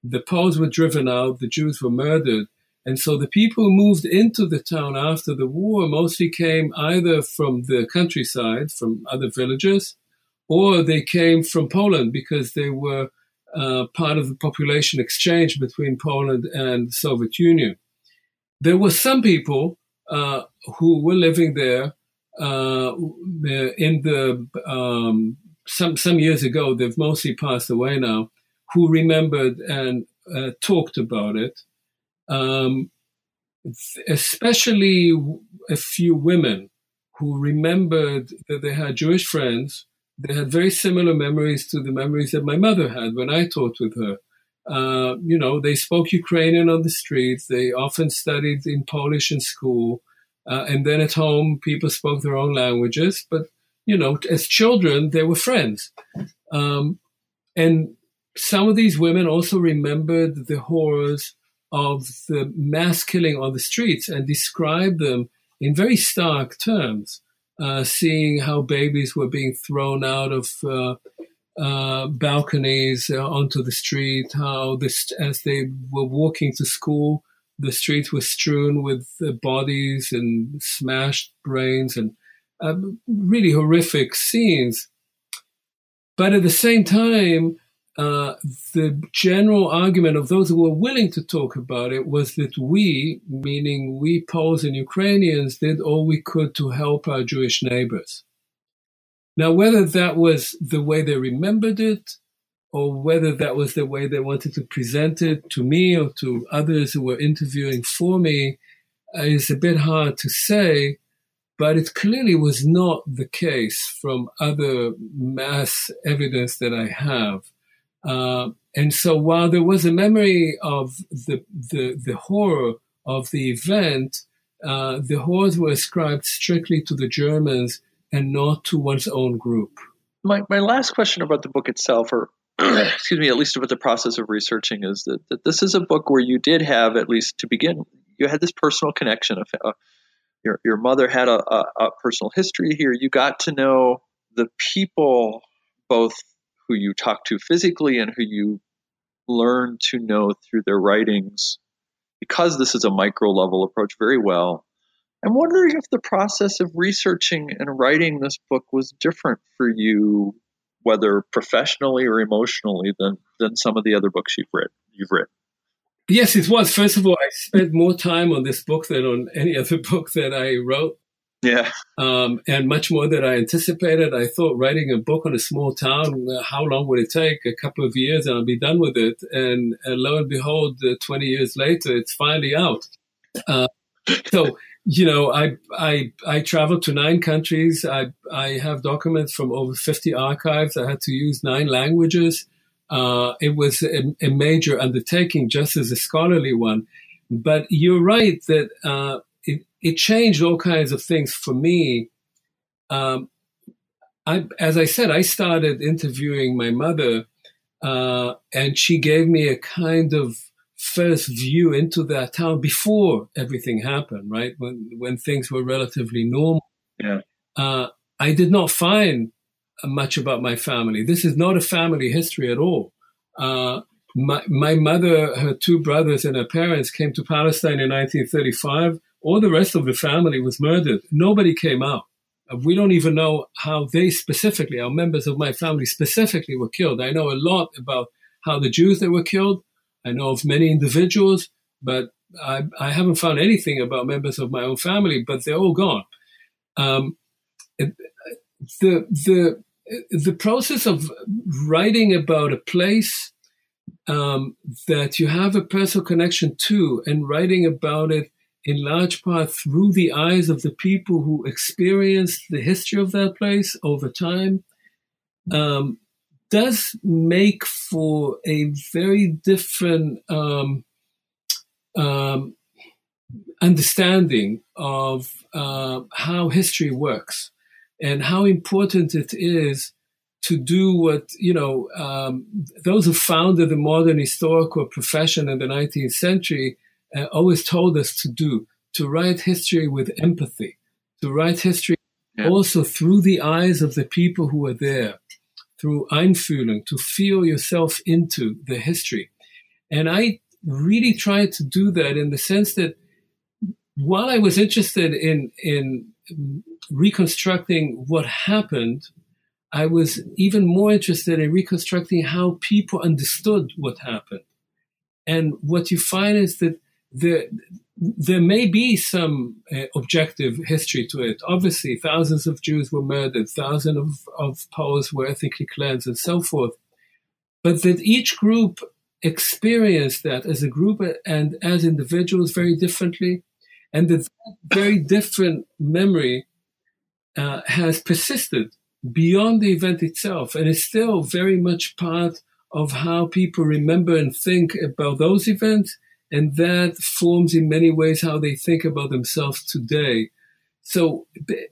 The Poles were driven out, the Jews were murdered. And so the people who moved into the town after the war mostly came either from the countryside, from other villages, or they came from Poland because they were uh, part of the population exchange between Poland and the Soviet Union. There were some people uh, who were living there uh, in the um, some some years ago. They've mostly passed away now. Who remembered and uh, talked about it, um, especially a few women who remembered that they had Jewish friends they had very similar memories to the memories that my mother had when I taught with her. Uh, you know, they spoke Ukrainian on the streets. They often studied in Polish in school. Uh, and then at home, people spoke their own languages. But, you know, as children, they were friends. Um, and some of these women also remembered the horrors of the mass killing on the streets and described them in very stark terms uh, seeing how babies were being thrown out of uh, uh, balconies uh, onto the street, how this, as they were walking to school, the streets were strewn with bodies and smashed brains and um, really horrific scenes. But at the same time, uh, the general argument of those who were willing to talk about it was that we, meaning we Poles and Ukrainians, did all we could to help our Jewish neighbors. Now, whether that was the way they remembered it, or whether that was the way they wanted to present it to me or to others who were interviewing for me, uh, is a bit hard to say. But it clearly was not the case from other mass evidence that I have. Uh, and so while there was a memory of the, the, the horror of the event, uh, the horrors were ascribed strictly to the Germans and not to one's own group. My, my last question about the book itself, or excuse me, at least about the process of researching, is that, that this is a book where you did have, at least to begin, you had this personal connection. Of, uh, your, your mother had a, a, a personal history here. You got to know the people, both who you talk to physically and who you learn to know through their writings, because this is a micro level approach, very well. I'm wondering if the process of researching and writing this book was different for you, whether professionally or emotionally, than than some of the other books you've read. You've written. Yes, it was. First of all, I spent more time on this book than on any other book that I wrote. Yeah. Um, and much more than I anticipated. I thought writing a book on a small town, uh, how long would it take? A couple of years and I'll be done with it. And, and lo and behold, uh, 20 years later, it's finally out. Uh, so, you know, I, I, I traveled to nine countries. I, I have documents from over 50 archives. I had to use nine languages. Uh, it was a, a, major undertaking, just as a scholarly one. But you're right that uh, it, it, changed all kinds of things for me. Um, I, as I said, I started interviewing my mother, uh, and she gave me a kind of first view into that town before everything happened, right? When when things were relatively normal. Yeah. Uh, I did not find much about my family. This is not a family history at all. Uh, my, my mother, her two brothers, and her parents came to Palestine in 1935. All the rest of the family was murdered. Nobody came out. Uh, we don't even know how they specifically, our members of my family specifically, were killed. I know a lot about how the Jews that were killed. I know of many individuals, but I, I haven't found anything about members of my own family. But they're all gone. Um, the the the process of writing about a place um, that you have a personal connection to and writing about it in large part through the eyes of the people who experienced the history of that place over time um, does make for a very different um, um understanding of uh, how history works and how important it is to do what you know um, those who founded the modern historical profession in the 19th century uh, always told us to do to write history with empathy to write history yeah. also through the eyes of the people who are there through einfühlung to feel yourself into the history and i really tried to do that in the sense that while i was interested in in reconstructing what happened, I was even more interested in reconstructing how people understood what happened. And what you find is that there, there may be some uh, objective history to it. Obviously, thousands of Jews were murdered, thousands of, of Poles were ethnically cleansed, and so forth. But that each group experienced that as a group and as individuals very differently, and that very different memory uh, has persisted beyond the event itself and is still very much part of how people remember and think about those events. And that forms in many ways how they think about themselves today. So,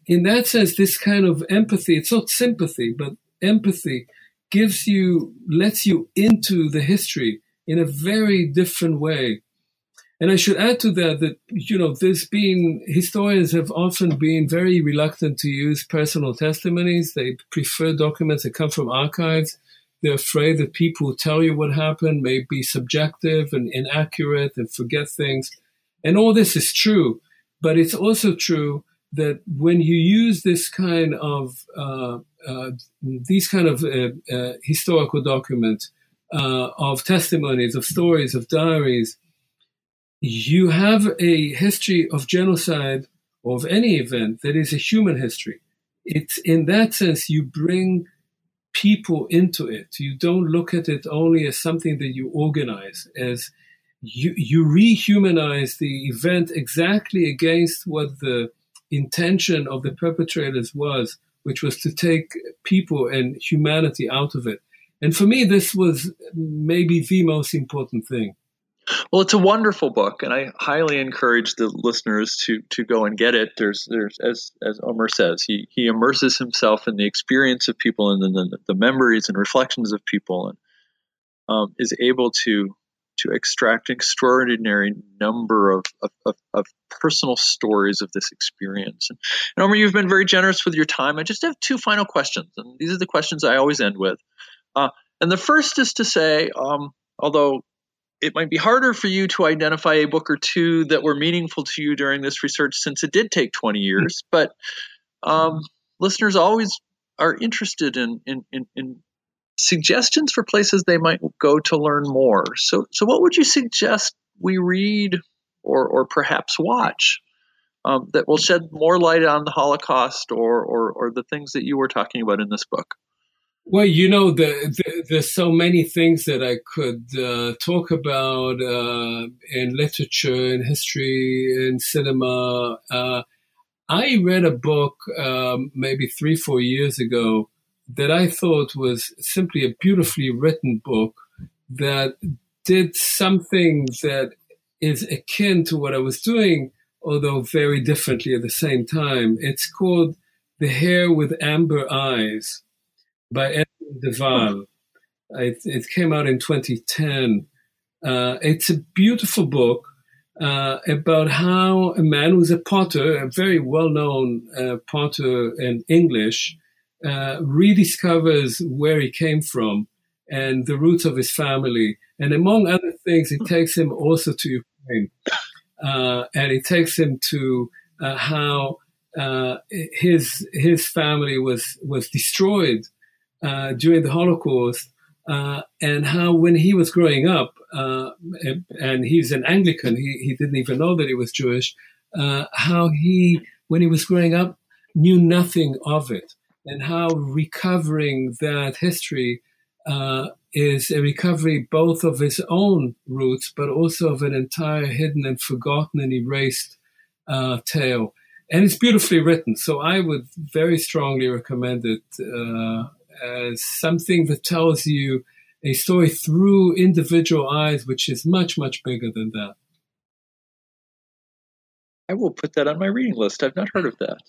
in that sense, this kind of empathy, it's not sympathy, but empathy gives you, lets you into the history in a very different way and I should add to that that, you know, there's been, historians have often been very reluctant to use personal testimonies. They prefer documents that come from archives. They're afraid that people who tell you what happened may be subjective and inaccurate and forget things. And all this is true. But it's also true that when you use this kind of, uh, uh, these kind of uh, uh historical documents, uh, of testimonies, of stories, of diaries, you have a history of genocide or of any event that is a human history. It's in that sense you bring people into it. You don't look at it only as something that you organize, as you, you rehumanize the event exactly against what the intention of the perpetrators was, which was to take people and humanity out of it. And for me, this was maybe the most important thing. Well, it's a wonderful book, and I highly encourage the listeners to to go and get it. There's there's as as Omer says, he he immerses himself in the experience of people and then the, the memories and reflections of people, and um, is able to to extract an extraordinary number of, of, of, of personal stories of this experience. And, and Omer, you've been very generous with your time. I just have two final questions, and these are the questions I always end with. Uh, and the first is to say, um, although it might be harder for you to identify a book or two that were meaningful to you during this research since it did take 20 years, but um, listeners always are interested in, in, in, in suggestions for places they might go to learn more. So, so what would you suggest we read or, or perhaps watch um, that will shed more light on the Holocaust or, or, or the things that you were talking about in this book? Well, you know, the, the, there's so many things that I could uh, talk about uh, in literature, in history, in cinema. Uh, I read a book um, maybe three, four years ago that I thought was simply a beautifully written book that did something that is akin to what I was doing, although very differently at the same time. It's called The Hare with Amber Eyes by Edwin de It, it came out in 2010. Uh, it's a beautiful book uh, about how a man who's a potter, a very well-known uh, potter in English, uh, rediscovers where he came from and the roots of his family. And among other things, it takes him also to Ukraine. Uh, and it takes him to uh, how his his family was was destroyed uh, during the Holocaust, uh, and how when he was growing up, and he's an Anglican, he, he didn't even know that he was Jewish. how he, when he was growing up, knew nothing of it and how recovering that history uh, is a recovery both of his own roots, but also of an entire hidden and forgotten and erased uh, tale. And it's beautifully written, so I would very strongly recommend it uh, as something that tells you a story through individual eyes, which is much, much bigger than that. I will put that on my reading list. I've not heard of that.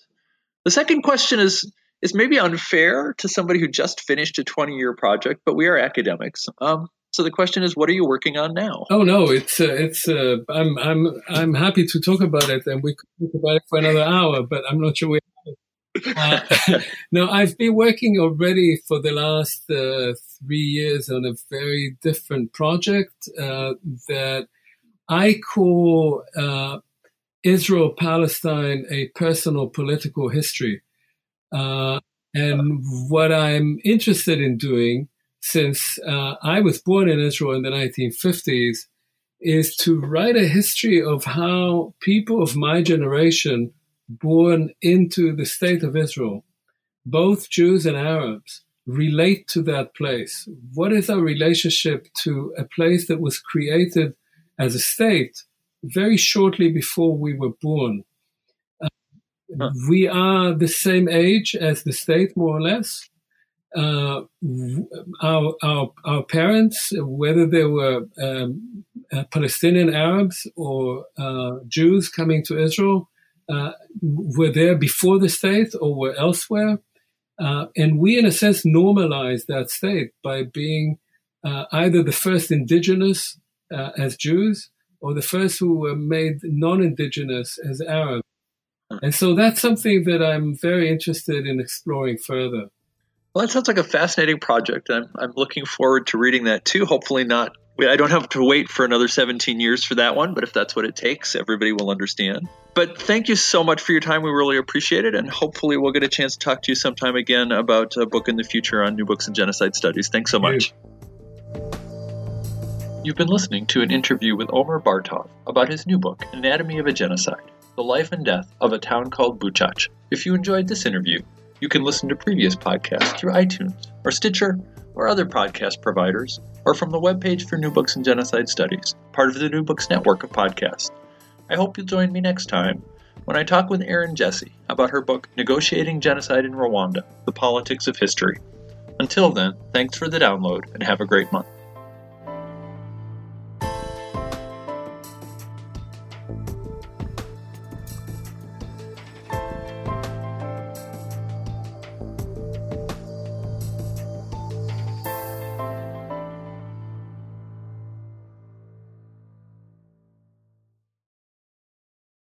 The second question is is maybe unfair to somebody who just finished a 20 year project, but we are academics. Um, so the question is, what are you working on now? Oh no, it's uh, it's uh, I'm I'm I'm happy to talk about it, and we could talk about it for another hour, but I'm not sure we. Uh, no, I've been working already for the last uh, three years on a very different project uh, that I call uh, Israel Palestine a personal political history. Uh, and what I'm interested in doing, since I was born in Israel in the 1950s, is to write a history of how people of my generation, born into the state of Israel, both Jews and Arabs, relate to that place. What is our relationship to a place that was created as a state very shortly before we were born? Huh. We are the same age as the state, more or less. Uh, our, our, our parents, whether they were um, uh, Palestinian Arabs or uh, Jews coming to Israel, uh, were there before the state or were elsewhere. Uh, and we, in a sense, normalized that state by being uh, either the first indigenous as Jews or the first who were made non indigenous as Arabs. And so that's something that I'm very interested in exploring further. Well, that sounds like a fascinating project. I'm, I'm looking forward to reading that too. Hopefully, not. I don't have to wait for another 17 years for that one, but if that's what it takes, everybody will understand. But thank you so much for your time. We really appreciate it. And hopefully, we'll get a chance to talk to you sometime again about a book in the future on new books and genocide studies. Thanks so much. You've been listening to an interview with Omer Bartov about his new book, Anatomy of a Genocide the life and death of a town called Buchach. If you enjoyed this interview, you can listen to previous podcasts through iTunes or Stitcher or other podcast providers, or from the webpage for New Books and Genocide Studies, part of the New Books network of podcasts. I hope you'll join me next time when I talk with Erin Jessee about her book Negotiating Genocide in Rwanda The Politics of History. Until then, thanks for the download and have a great month.